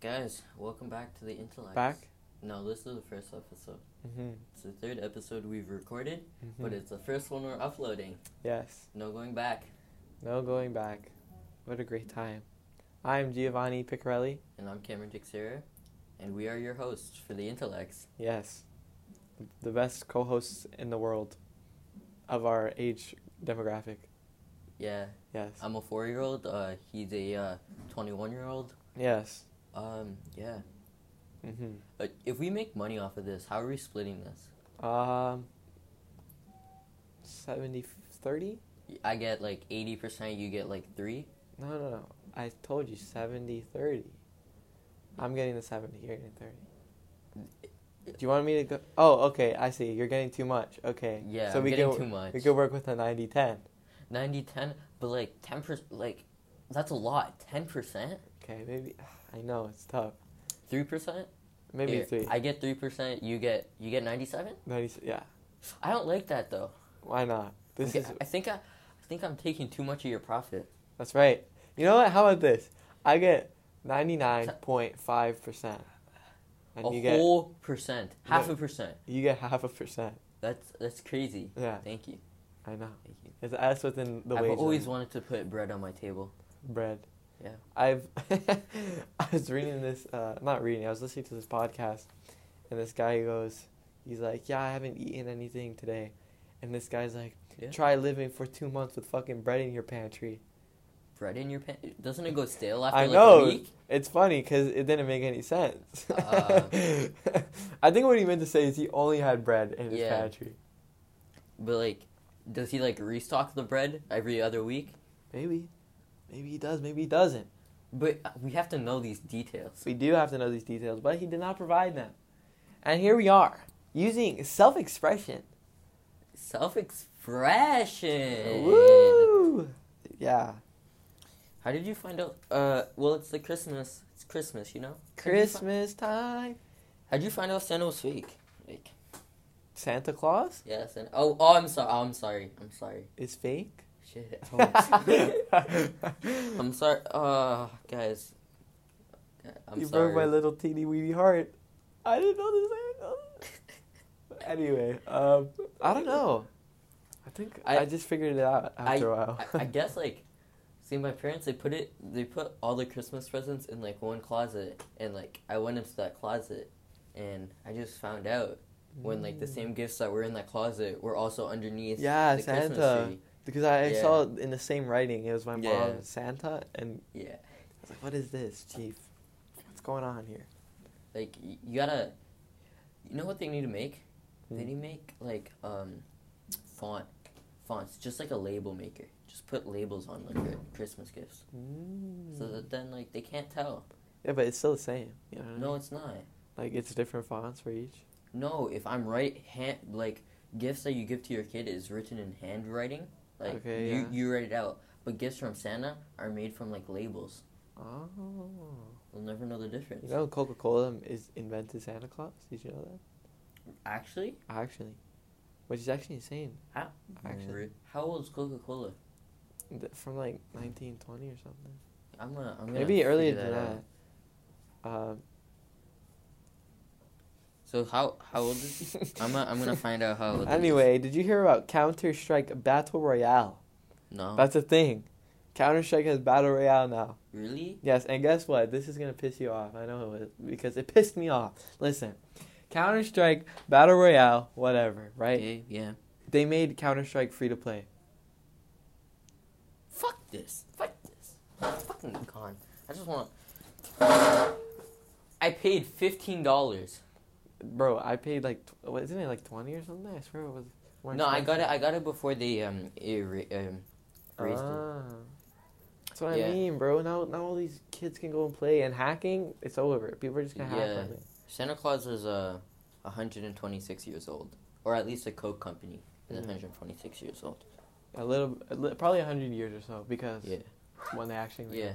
Guys, welcome back to the Intellect. Back? No, this is the first episode. Mm-hmm. It's the third episode we've recorded, mm-hmm. but it's the first one we're uploading. Yes. No going back. No going back. What a great time. I'm Giovanni Piccarelli. And I'm Cameron Dixera, and we are your hosts for the Intellects. Yes. The best co hosts in the world of our age demographic. Yeah, Yes. I'm a four year old. Uh, he's a uh, 21 year old. yes. Um, yeah. Mm-hmm. Uh, if we make money off of this, how are we splitting this? Um, 70 30? I get like 80%, you get like 3. No, no, no. I told you 70 30. I'm getting the 70, you're getting 30. Do you want me to go? Oh, okay. I see. You're getting too much. Okay. Yeah, so I'm we getting too much. we could work with a 90 10. 90 10, but like 10%, like, that's a lot. 10%? Okay, maybe. I know it's tough. 3%? Maybe Here, three. I get 3%, you get you get 97? 90, yeah. I don't like that though. Why not? This Okay, is I think I, I think I'm taking too much of your profit. that's right. You know what? How about this? I get ninety nine point five percent, and a you get whole percent, half Yeah. a percent. you get half a percent. That's that's crazy. Yeah, Thank you. I know. Thank you. It's that's within the I've always limit. wanted to put bread on my table. bread. Yeah. I've I was reading this uh not reading, I was listening to this podcast and this guy goes he's like, Yeah, I haven't eaten anything today and this guy's like, Yeah. Try living for two months with fucking bread in your pantry. Bread in your pantry? Doesn't it go stale after I like know. a week? It's funny because it didn't make any sense. Uh. I think what he meant to say is he only had bread in his Yeah. pantry. But like, does he like restock the bread every other week? Maybe. Maybe he does, maybe he doesn't. But uh, we have to know these details. We do have to know these details, but he did not provide them. And here we are, using self expression. Self expression. Woo! Yeah. How did you find out? Uh, well, it's the Christmas. It's Christmas, you know. How'd you fi- Christmas time. How'd you find out Santa was fake? Like, Santa Claus yeah, Santa. Oh, oh, I'm sorry. I'm sorry. I'm sorry. is fake. Shit. I'm sorry. Uh, guys. I'm you sorry. broke my little teeny weeny heart. I didn't know this. anyway, um, I don't know. I think I, I- just figured it out after a while. I, I guess like, see, my parents they put it they put all the Christmas presents in like one closet, and like I went into that closet, and I just found out when like the same gifts that were in that closet were also underneath. Yeah, the Christmas Santa. tree. Because I, I Yeah. saw it in the same writing. It was my Yeah. mom, Santa, and Yeah, I was like, "What is this, Chief? What's going on here?" like you gotta. You know what they need to make? They Hmm. need to make like um, font, fonts, just like a label maker. Just put labels on like your Christmas gifts, Mm. so that then like they can't tell. yeah, but it's still the same. You know what I No, mean? it's not. like it's different fonts for each. No, if I'm right, hand like gifts that you give to your kid is written in handwriting. Like Okay, you yeah. you write it out. But gifts from Santa are made from like labels. Oh, We'll never know the difference. you know, Coca Cola is invented Santa Claus. Did you know that? Actually, Actually, which is actually insane. how, Actually. how old is Coca Cola? From like 1920 or something. I'm gonna I'm gonna Maybe earlier than out. that. Um, So how how old is he? I'm gonna, I'm gonna find out how old. Anyway, did you hear about Counter Strike Battle Royale? No. That's a thing. Counter Strike has Battle Royale now. really? Yes, and guess what? This is gonna piss you off. I know it was because it pissed me off. Listen, Counter Strike Battle Royale, whatever, right? Okay. Yeah. They made Counter Strike free to play. Fuck this. Fuck this. Fucking gone. I just want. I paid fifteen dollars. Bro, I paid like tw- isn't it like twenty or something? I swear it was. more No, I got it. I got it before they um, era- um raised it. Ah. That's what Yeah. I mean, bro. Now, now all these kids can go and play, and hacking, it's over. People are just gonna hack Yeah. on it. Santa Claus is uh 126 years old, or at least the Coke company is Mhm. 126 years old. A little, a li- probably a hundred years or so, because Yeah. when they actually. Yeah.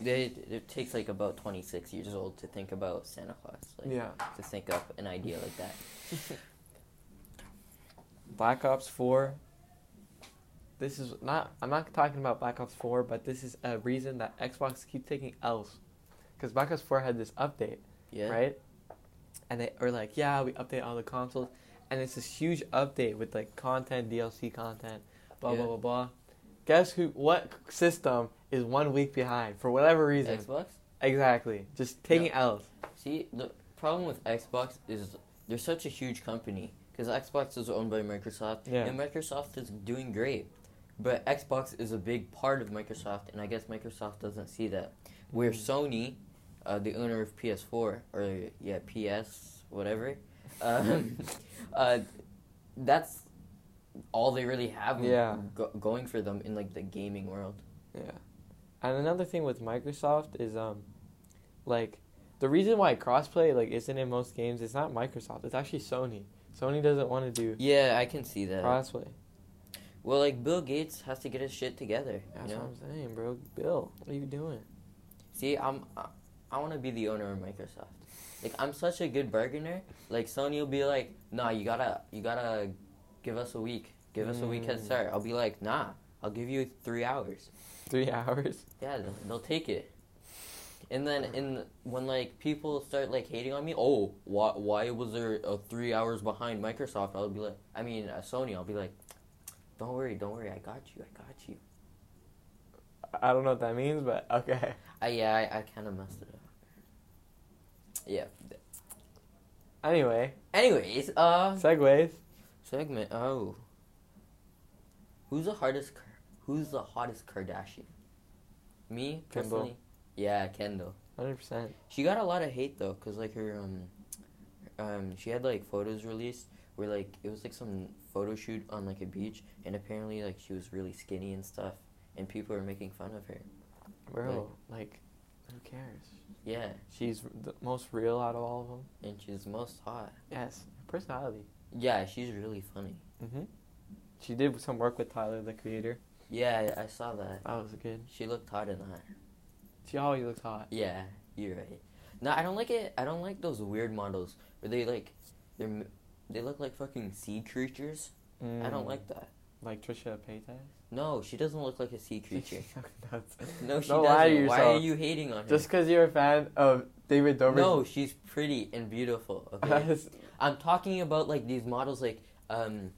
They, it takes like about 26 years old to think about Santa Claus. Like, Yeah. To think up an idea like that. Black Ops Four. This is not. I'm not talking about Black Ops Four, but this is a reason that Xbox keeps taking L's, because Black Ops Four had this update, Yeah. right? And they were like, yeah, we update all the consoles, and it's this huge update with like content, DLC content, blah Yeah. blah blah blah. Guess who? What system is one week behind for whatever reason? Xbox. Exactly, just taking L's. See, the problem with Xbox is they're such a huge company because Xbox is owned by Microsoft, Yeah. and Microsoft is doing great. But Xbox is a big part of Microsoft, and I guess Microsoft doesn't see that. Where Mm. Sony, uh, the owner of PS4 or yeah PS whatever, um, uh, that's all they really have Yeah. go- going for them in like the gaming world. Yeah. And another thing with Microsoft is um like the reason why crossplay like isn't in most games it's not Microsoft, it's actually Sony. Sony doesn't want to do Yeah, I can see that. crossplay. Well, like Bill Gates has to get his shit together. That's you know? what I'm saying, bro. Bill, what are you doing? See, I'm I, I want to be the owner of Microsoft. Like I'm such a good bargainer. Like Sony will be like, "Nah, you gotta you gotta give us a week. Give us a week head Mm. start." I'll be like, "Nah, I'll give you three hours." Three hours? Yeah, they'll, they'll take it. And then in when like people start like hating on me, oh, why why was there a three hours behind Microsoft? I'll be like, I mean uh, Sony. I'll be like, don't worry, don't worry, I got you, I got you. I don't know what that means, but okay. I yeah, I, I kind of messed it up. Yeah. Anyway, Anyways, uh, segues. segment. Oh, who's the hardest? Who's the hottest Kardashian? Me Kendall. personally. Yeah, Kendall. Hundred percent. She got a lot of hate though, cause like her um, um, she had like photos released where like it was like some photo shoot on like a beach, and apparently like she was really skinny and stuff, and people were making fun of her. Bro, like, who cares? Yeah, She's the most real out of all of them. and she's most hot. Yes, personality. Yeah, she's really funny. Mhm. She did some work with Tyler, the creator. Yeah, I saw that. That was good. She looked hot in that. She always looks hot. Yeah, you're right. No, I don't like it. I don't like those weird models where they like, they're they look like fucking sea creatures. I don't Mm. like that. Like Trisha Paytas. No, she doesn't look like a sea creature. No, she Don't doesn't. lie to Why are you hating on her? Just because you're a fan of David Dobrik. no, she's pretty and beautiful. Okay, I'm talking about like these models, like um,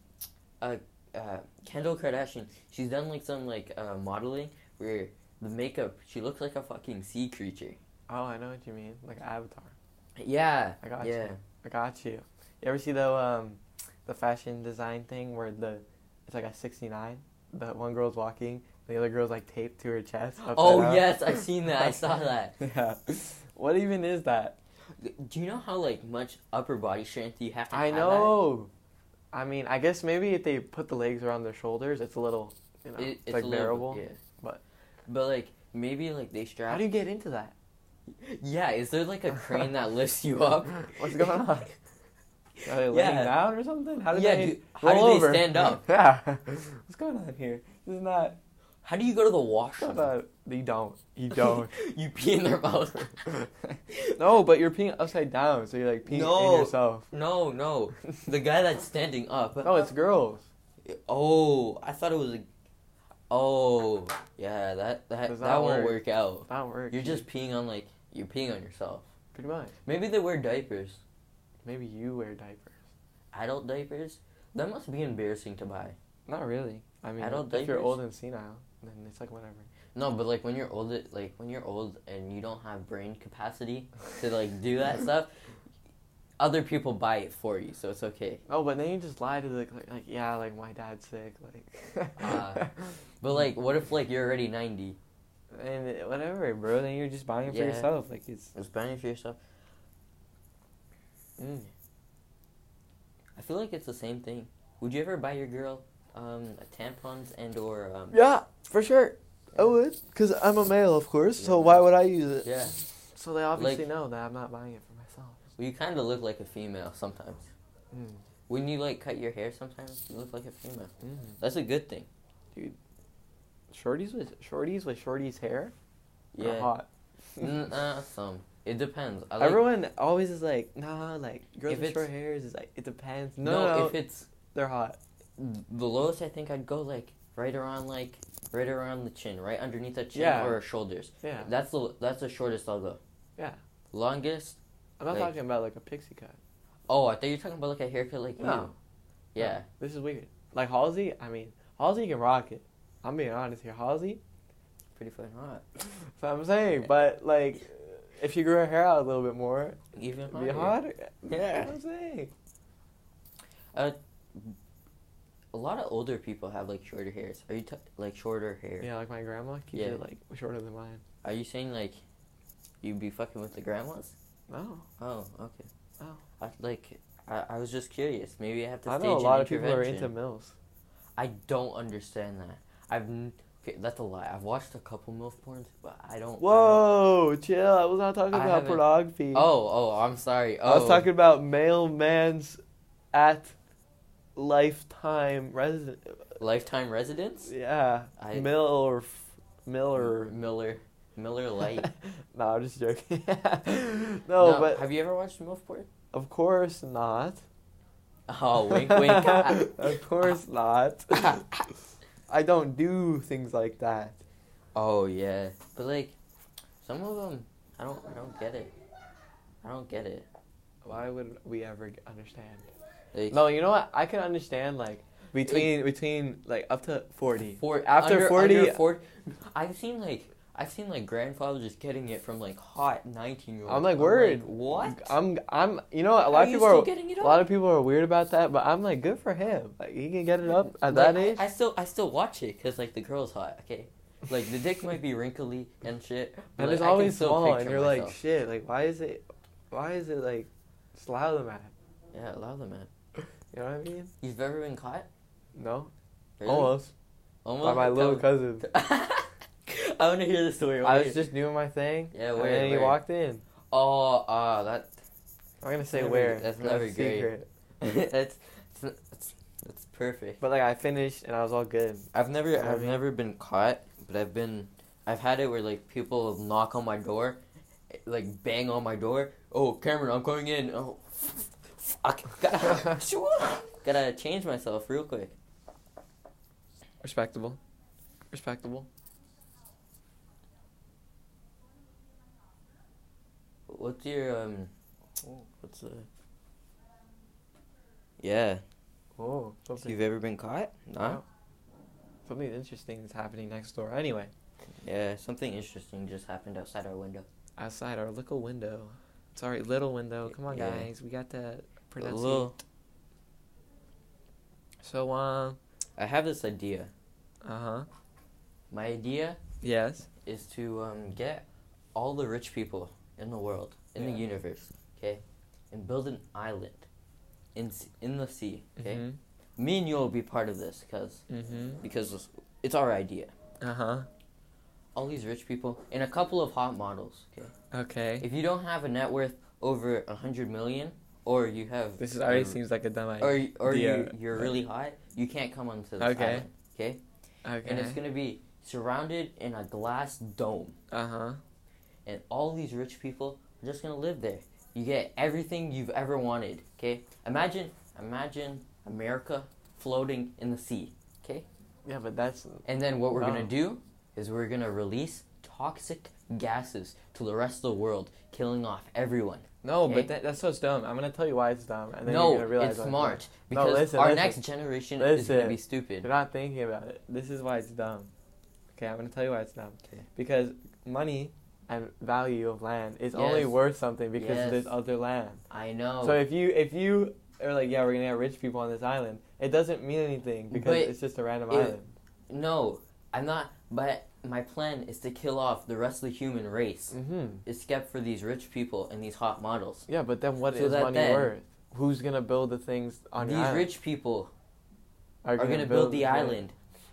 uh, uh, Kendall Kardashian. She's done like some like uh, modeling where the makeup she looks like a fucking sea creature. oh, I know what you mean. Like Avatar. Yeah, I got yeah. you. I got you. You ever see the um, the fashion design thing where the it's like a 69. The one girl's walking, the other girl's like taped to her chest. Oh yes, I've seen that. I saw that. yeah. What even is that? Do you know how like much upper body strength you have to I know. I mean, I guess maybe if they put the legs around their shoulders, it's a little, you know, It, it's, like a little, bearable. Yeah. but- but like maybe like they strap. How do you get into that? yeah, is there like a crane that lifts you up? What's going on? Are they laying Yeah. down or something? How do yeah, they dude, how do they over? stand up? Yeah. What's going on here? This is not. How do you go to the washroom? up. You don't. You don't. you pee in their mouth. no, but you're peeing upside down, so you're like peeing No. in yourself. no, no. The guy that's standing up. No, it's girls. Oh, I thought it was a. Oh, yeah. That that Does that won't work. work out. That works. You're just peeing on like you're peeing on yourself. pretty much. Maybe they wear diapers. Maybe you wear diapers. Adult diapers. That must be embarrassing to buy. Not really. I mean, Adult if you're old and senile, then it's like whatever. No, but like when you're old, like when you're old and you don't have brain capacity to like do that stuff, other people buy it for you, so it's okay. Oh, but then you just lie to the like, like yeah, like my dad's sick, like. Ah. But like, what if like you're already ninety? and whatever, bro. Then you're just buying it for yourself. Like it's. Just buying it for yourself. Mm. I feel like it's the same thing. Would you ever buy your girl um tampons and or um? Yeah, for sure. I would, cause I'm a male, of course. So why would I use it? Yeah. So they obviously Like- know that I'm not buying it for myself. Well, you kind of look like a female sometimes. Mm. When you like cut your hair, sometimes you look like a female. Mm. That's a good thing. Dude. Shorties with shorties with shorties hair. are Yeah. hot. N- uh, some. It depends. I like, Everyone always is like, nah, like girls If with it's- short hairs is like it depends. no, No, no, if it's they're hot. The lowest, I think I'd go like right around like right around the chin, right underneath the chin Yeah. or shoulders. Yeah. That's the that's the shortest I'll go. Yeah. Longest? I'm not Like- talking about like a pixie cut. Oh, I thought you were talking about like a haircut like No. you. Yeah. This is weird. Like Halsey, I mean, Halsey can rock it. I'm being honest here. Halsey, Pretty fucking hot. that's what I'm saying. But like, if you grew her hair out a little bit more, Even it'd hotter. be hotter. Yeah. That's what I'm saying. Uh, A lot of older people have like shorter hairs. Are you t- like shorter hair? Yeah, like my grandma keeps Yeah. it like shorter than mine. Are you saying like you'd be fucking with the grandmas? No. Oh, okay. Oh. I, like I, I was just curious. Maybe I have to I stage know a lot of people are into mills. I don't understand that. I've n- okay, that's a lie. I've watched a couple MILF porns, but I don't. I don't- Whoa, chill. I was not talking I about pornography. Oh, oh, I'm sorry. Oh, I was oh. talking about mailman's at lifetime resident. lifetime residence. Yeah, I- mill or f- mill. Miller, Miller Lite. no, I'm just joking. no, but have you ever watched MILF porn? of course not. Oh, wink, wink. of course not. I don't do things like that. oh yeah, but like some of them, I don't, I don't get it. I don't get it. Why would we ever understand? Like, No, you know what? I can understand like between between like up to forty. For After under, 40 under 40 uh, I've seen like I've seen like grandfathers just getting it from like hot nineteen year olds. I'm like, word. what? I'm I'm you know? A lot of people still are getting it a lot of people are weird about that, but I'm like good for him. Like he can get it up at Like, that age. I, I still I still watch it because like the girl's hot. Okay, like the dick might be wrinkly and shit. but, and like, it's always small, and you're like, shit. Like why is it? Why is it like slow man? yeah, allow them, man. You know what I mean? You've ever been caught? No, Really? almost Almost. by my little cousin. I want to hear the story. I was just doing my thing. Yeah, and where- then he walked in. Oh, ah, that. I'm gonna say where. that's never a great. secret. that's, that's that's perfect. But like I finished and I was all good. I've never know I I've mean? never been caught, but I've been I've had it where like people knock on my door, like bang on my door. Oh, Cameron, I'm going in. Oh, fuck. Gotta, gotta change myself real quick. Respectable. Respectable. What's your um? What's the? Yeah. Oh, something. You've ever been caught? No. Wow. Something interesting is happening next door. Anyway, Yeah, something interesting just happened outside our window. outside our little window. Sorry, little window. Come on, Yeah. guys. We got to A pronounce little. So, um, I have this idea. uh huh. My idea Yes. is to um, get all the rich people in the world, in Yeah. the universe, okay, and build an island in in the sea, okay. Mm Me and you will be part of this, cause hmm. Mm hmm. because it's our idea. Uh huh. All these rich people and a couple of hot models, okay. Okay. If you don't have a net worth over a hundred million, or you have This is already a- seems like a dumb idea. or or you, you're really hot, you can't come onto this Okay. island, okay. okay. And it's gonna be surrounded in a glass dome. Uh huh. and all these rich people are just gonna live there. You get everything you've ever wanted. Okay, imagine, imagine America floating in the sea. Okay, Yeah, but that's and then what we're Wow. gonna do is we're gonna release toxic gases to the rest of the world, killing off everyone. No, Okay. but that, that's so dumb. I'm gonna tell you why it's dumb, and then no, you're gonna realize it's why smart No, because listen, our listen. next generation is gonna be stupid. You're not thinking about it. This is why it's dumb. Okay, I'm gonna tell you why it's dumb. Okay. Because money and value of land is only worth something because Yes. there's other land. I know. So if you if you are like, yeah, we're gonna get rich people on this island, it doesn't mean anything because But it's just a random it- island. no, I'm not. But my plan is to kill off the rest of the human race. Mm-hmm. except for these rich people and these hot models. Yeah, but then what is So that money worth? Who's gonna build the things on these your island? rich people are gonna, build, the island,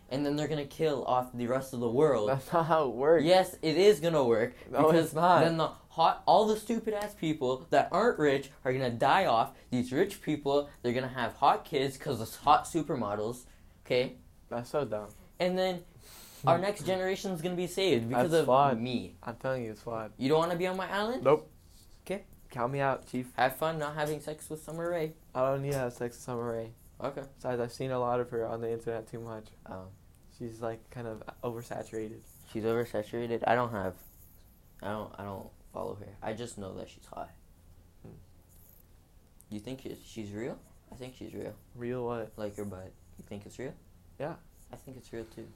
and then they're gonna kill off the rest of the world. That's not how it works. yes, it is gonna work No, because it's not. then the hot, all the stupid ass people that aren't rich are gonna die off. These rich people, they're gonna have hot kids because it's hot supermodels. Okay, That's so dumb. and then our next generation is gonna be saved because That's of flawed. me. I'm telling you, it's flawed. You don't want to be on my island? Nope. Okay. Count me out, Chief. Have fun not having sex with Summer Rae. I don't need to have sex with Summer Rae. Okay. Besides, I've seen a lot of her on the internet too much. Oh. She's like kind of oversaturated. She's oversaturated. I don't have. I don't. I don't follow her. I just know that she's hot. Hmm. You think she's, she's real? I think she's real. Real what? Like her butt. You think it's real? Yeah. I think it's real too.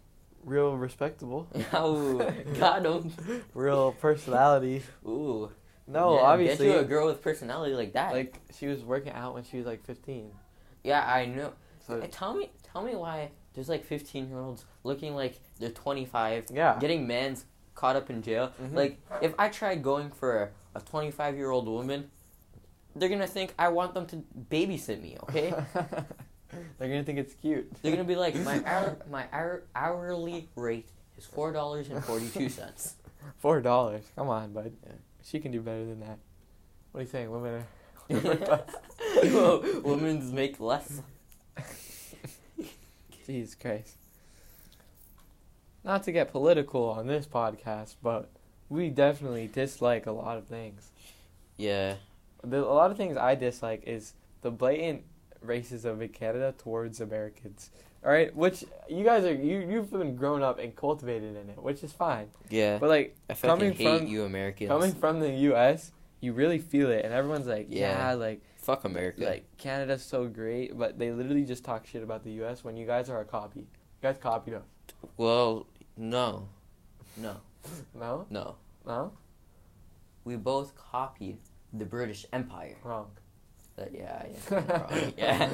Real respectable. oh, got him. Real personality. Ooh. No, Yeah, obviously. Get you a girl with personality like that. like she was working out when she was like 15. yeah, I know. So Hey, tell me, tell me why there's like 15 year olds looking like they're 25, yeah. getting mans caught up in jail. Mhm. Like, if I tried going for a 25 year old woman, they're gonna think I want them to babysit me. Okay? They're gonna think it's cute. they're gonna be like, my hour, my hour, hourly rate is four dollars and forty two cents. Four dollars. Come on, bud. Yeah. She can do better than that. What are you saying? Women are. Whoa, Women's make less. Jesus Christ. Not to get political on this podcast, but we definitely dislike a lot of things. Yeah. The, a lot of things I dislike is the blatant racism in Canada towards Americans. All right, which you guys are you you've been grown up and cultivated in it, which is fine. Yeah. But like I coming hate from- you Americans. coming from the U.S., you really feel it, and everyone's like, Yeah. yeah, like Fuck America. like Canada's so great, but they literally just talk shit about the U.S. when you guys are a copy. You guys copied us. well, no, no, No, no. no, We both copied the British Empire. wrong. That yeah, yeah, wrong. yeah.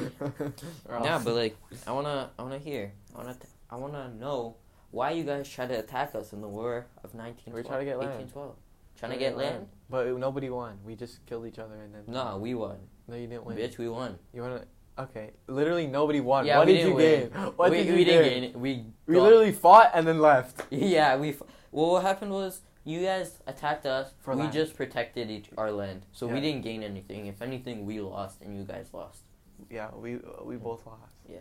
Wrong. Yeah, but like, I wanna, I wanna hear, I wanna, t- I wanna know why you guys try to attack us in the War of nineteen. We're trying to get land. 1812. Trying to get land? But nobody won. We just killed each other and then. No, we won. No, you didn't win. Bitch, we won. You wanna? Okay, literally nobody won. Yeah, what we did you didn't gain? win. What we, did you we gain? didn't gain it. We We got- literally fought and then left. Yeah, we. F- well, what happened was you guys attacked us. For we land. just protected each our land, so we didn't gain anything. If anything, we lost and you guys lost. Yeah, we we both lost. Yeah.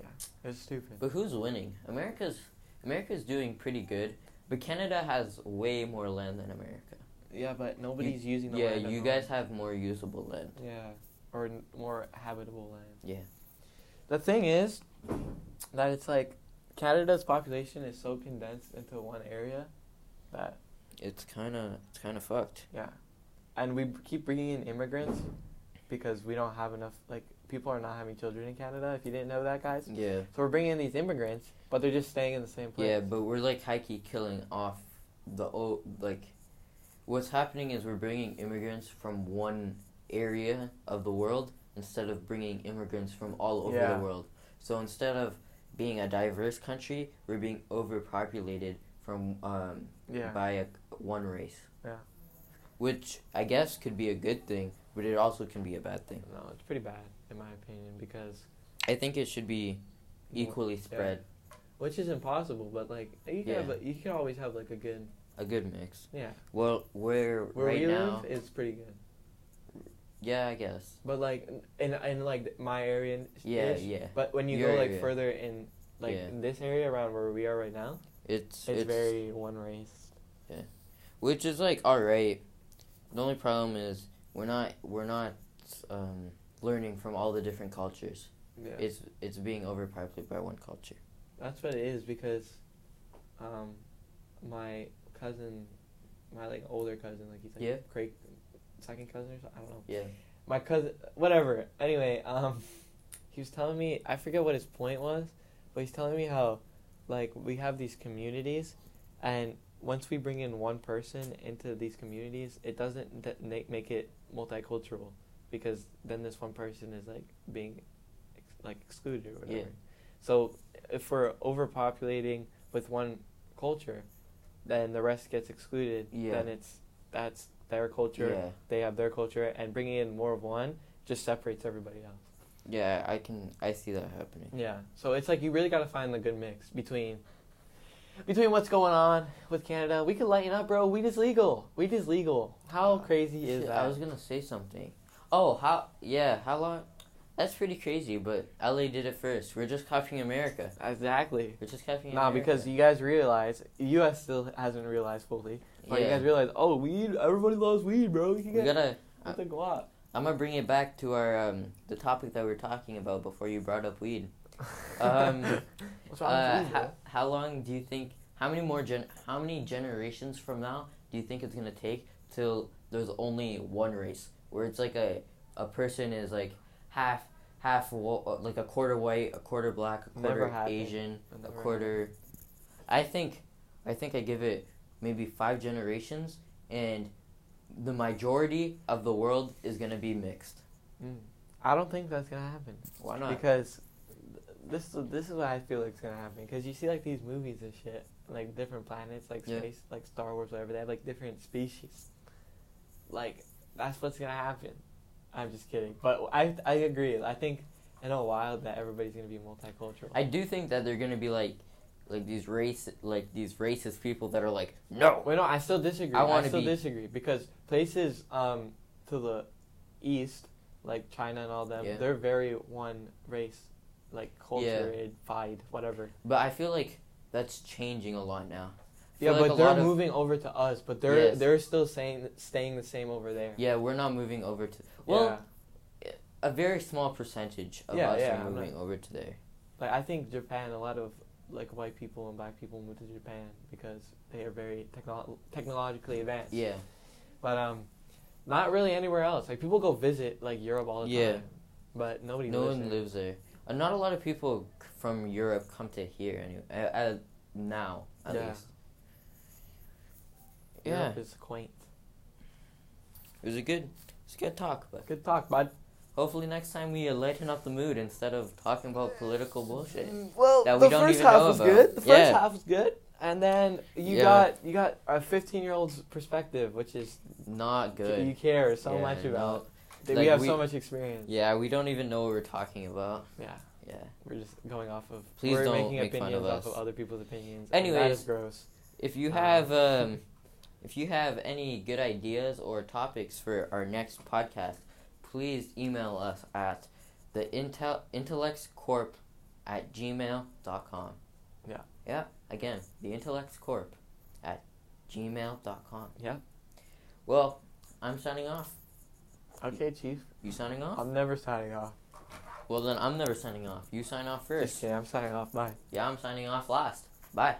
Yeah, it's stupid. But who's winning? America's America's doing pretty good, but Canada has way more land than America. Yeah, but nobody's using the yeah, you guys have more usable land. Yeah, or n- more habitable land. Yeah. The thing is that it's like Canada's population is so condensed into one area that It's kind of it's kind of fucked. yeah, and we b- keep bringing in immigrants because we don't have enough. Like people are not having children in Canada. If you didn't know that, guys. Yeah. So we're bringing in these immigrants, but they're just staying in the same place. Yeah, but we're like high key killing off the old like. What's happening is we're bringing immigrants from one area of the world instead of bringing immigrants from all over Yeah. the world. So instead of being a diverse country, we're being overpopulated from um, Yeah. by a, one race. Yeah. Which I guess could be a good thing, but it also can be a bad thing. No, it's pretty bad in my opinion because I think it should be equally spread, which is impossible. But like you can Yeah. have a, you can always have like a good a good mix. yeah. Well, where Where right we now, live is pretty good. yeah, I guess. But like in in like my area, Yeah, yeah. But when you Your go like area. further in like Yeah. in this area around where we are right now, It's it's, very one race. Yeah, which is like all right. The only problem is we're not we're not um, learning from all the different cultures. Yeah. It's it's being overpopulated by one culture. That's what it is because, um, my cousin, my like older cousin, like he's like Yeah. Craig, second cousin or something. I don't know. Yeah. My cousin, whatever. Anyway, um, he was telling me I forget what his point was, but he's telling me how, like, we have these communities, and once we bring in one person into these communities, it doesn't de- make make it multicultural, because then this one person is like being, ex- like excluded or whatever. Yeah. So if we're overpopulating with one culture, then the rest gets excluded. Yeah. Then it's that's their culture Yeah. they have their culture and bringing in more of one just separates everybody else Yeah, I can I see that happening. yeah so it's like you really got to find the good mix between between what's going on with canada we could lighten up bro weed is legal weed is legal how uh, crazy is Shit, that I was gonna say something. Oh, how? Yeah, how long? That's pretty crazy. But LA did it first. We're just copying America. exactly We're just copying. nah America. because you guys realize us still hasn't realized fully but you guys realize oh weed everybody loves weed bro you can we get gotta. with the guap I'm gonna bring it back to our um the topic that we were talking about before you brought up weed. Um, Uh, how, how long do you think? How many more gen? How many generations from now do you think it's gonna take till there's only one race, where it's like a a person is like half half wo- like a quarter white, a quarter black, a quarter. Asian, a quarter. I think, I think I give it maybe five generations, and the majority of the world is gonna be mixed. Mm. I don't think that's gonna happen Why not? because this is this is what I feel like is gonna happen. Because you see like these movies and shit, like different planets, like Yeah. space, like Star Wars, whatever. They have like different species. Like that's what's gonna happen. I'm just kidding, but I I agree. I think in a while that everybody's gonna be multicultural. I do think that they're gonna be like, like these race, like these racist people that are like, no, Wait, no, I still disagree. I I, still be- disagree because places um to the east, like China and all them, Yeah. they're very one race, like culture-ified, whatever. but I feel like that's changing a lot now. Yeah, like but they're lot of- moving over to us, but they're Yes. they're still saying staying the same over there. Yeah, we're not moving over to. Well, yeah. a very small percentage of Yeah, us yeah, are moving over to there. like I think Japan, a lot of like white people and black people move to Japan because they are very techno- technologically advanced. Yeah, But um, not really anywhere else. Like people go visit like Europe all the Yeah. time, but nobody. no lives one there. lives there. Uh, not a lot of people c- from Europe come to here anyway. Uh, uh, now, at Yeah. least. Yeah, Europe is quaint. it was a good, it's a good talk, but Good talk, bud. Hopefully next time we lighten up the mood instead of talking about political bullshit. Well, That we the don't first even half know was about. good. The first Yeah. half was good, and then you Yeah. got you got a 15 year old's perspective, which is Not good. you care so Yeah, much no. about. That Like, we have we- so much experience. Yeah, we don't even know what we're talking about. Yeah, Yeah. we're just going off of. Please we're don't making make fun opinions of off us. of other people's opinions. Anyways, is gross. If you Um, have um, if you have any good ideas or topics for our next podcast, please email us at the intel intellectscorp at gmail.com. Yeah. Yeah. Again, the intellectscorp at gmail.com. Yeah. Well, I'm signing off. Okay, chief. You signing off? I'm never signing off. well, then I'm never signing off. You sign off first. kidding. I'm signing off. Bye. Yeah, I'm signing off last. Bye.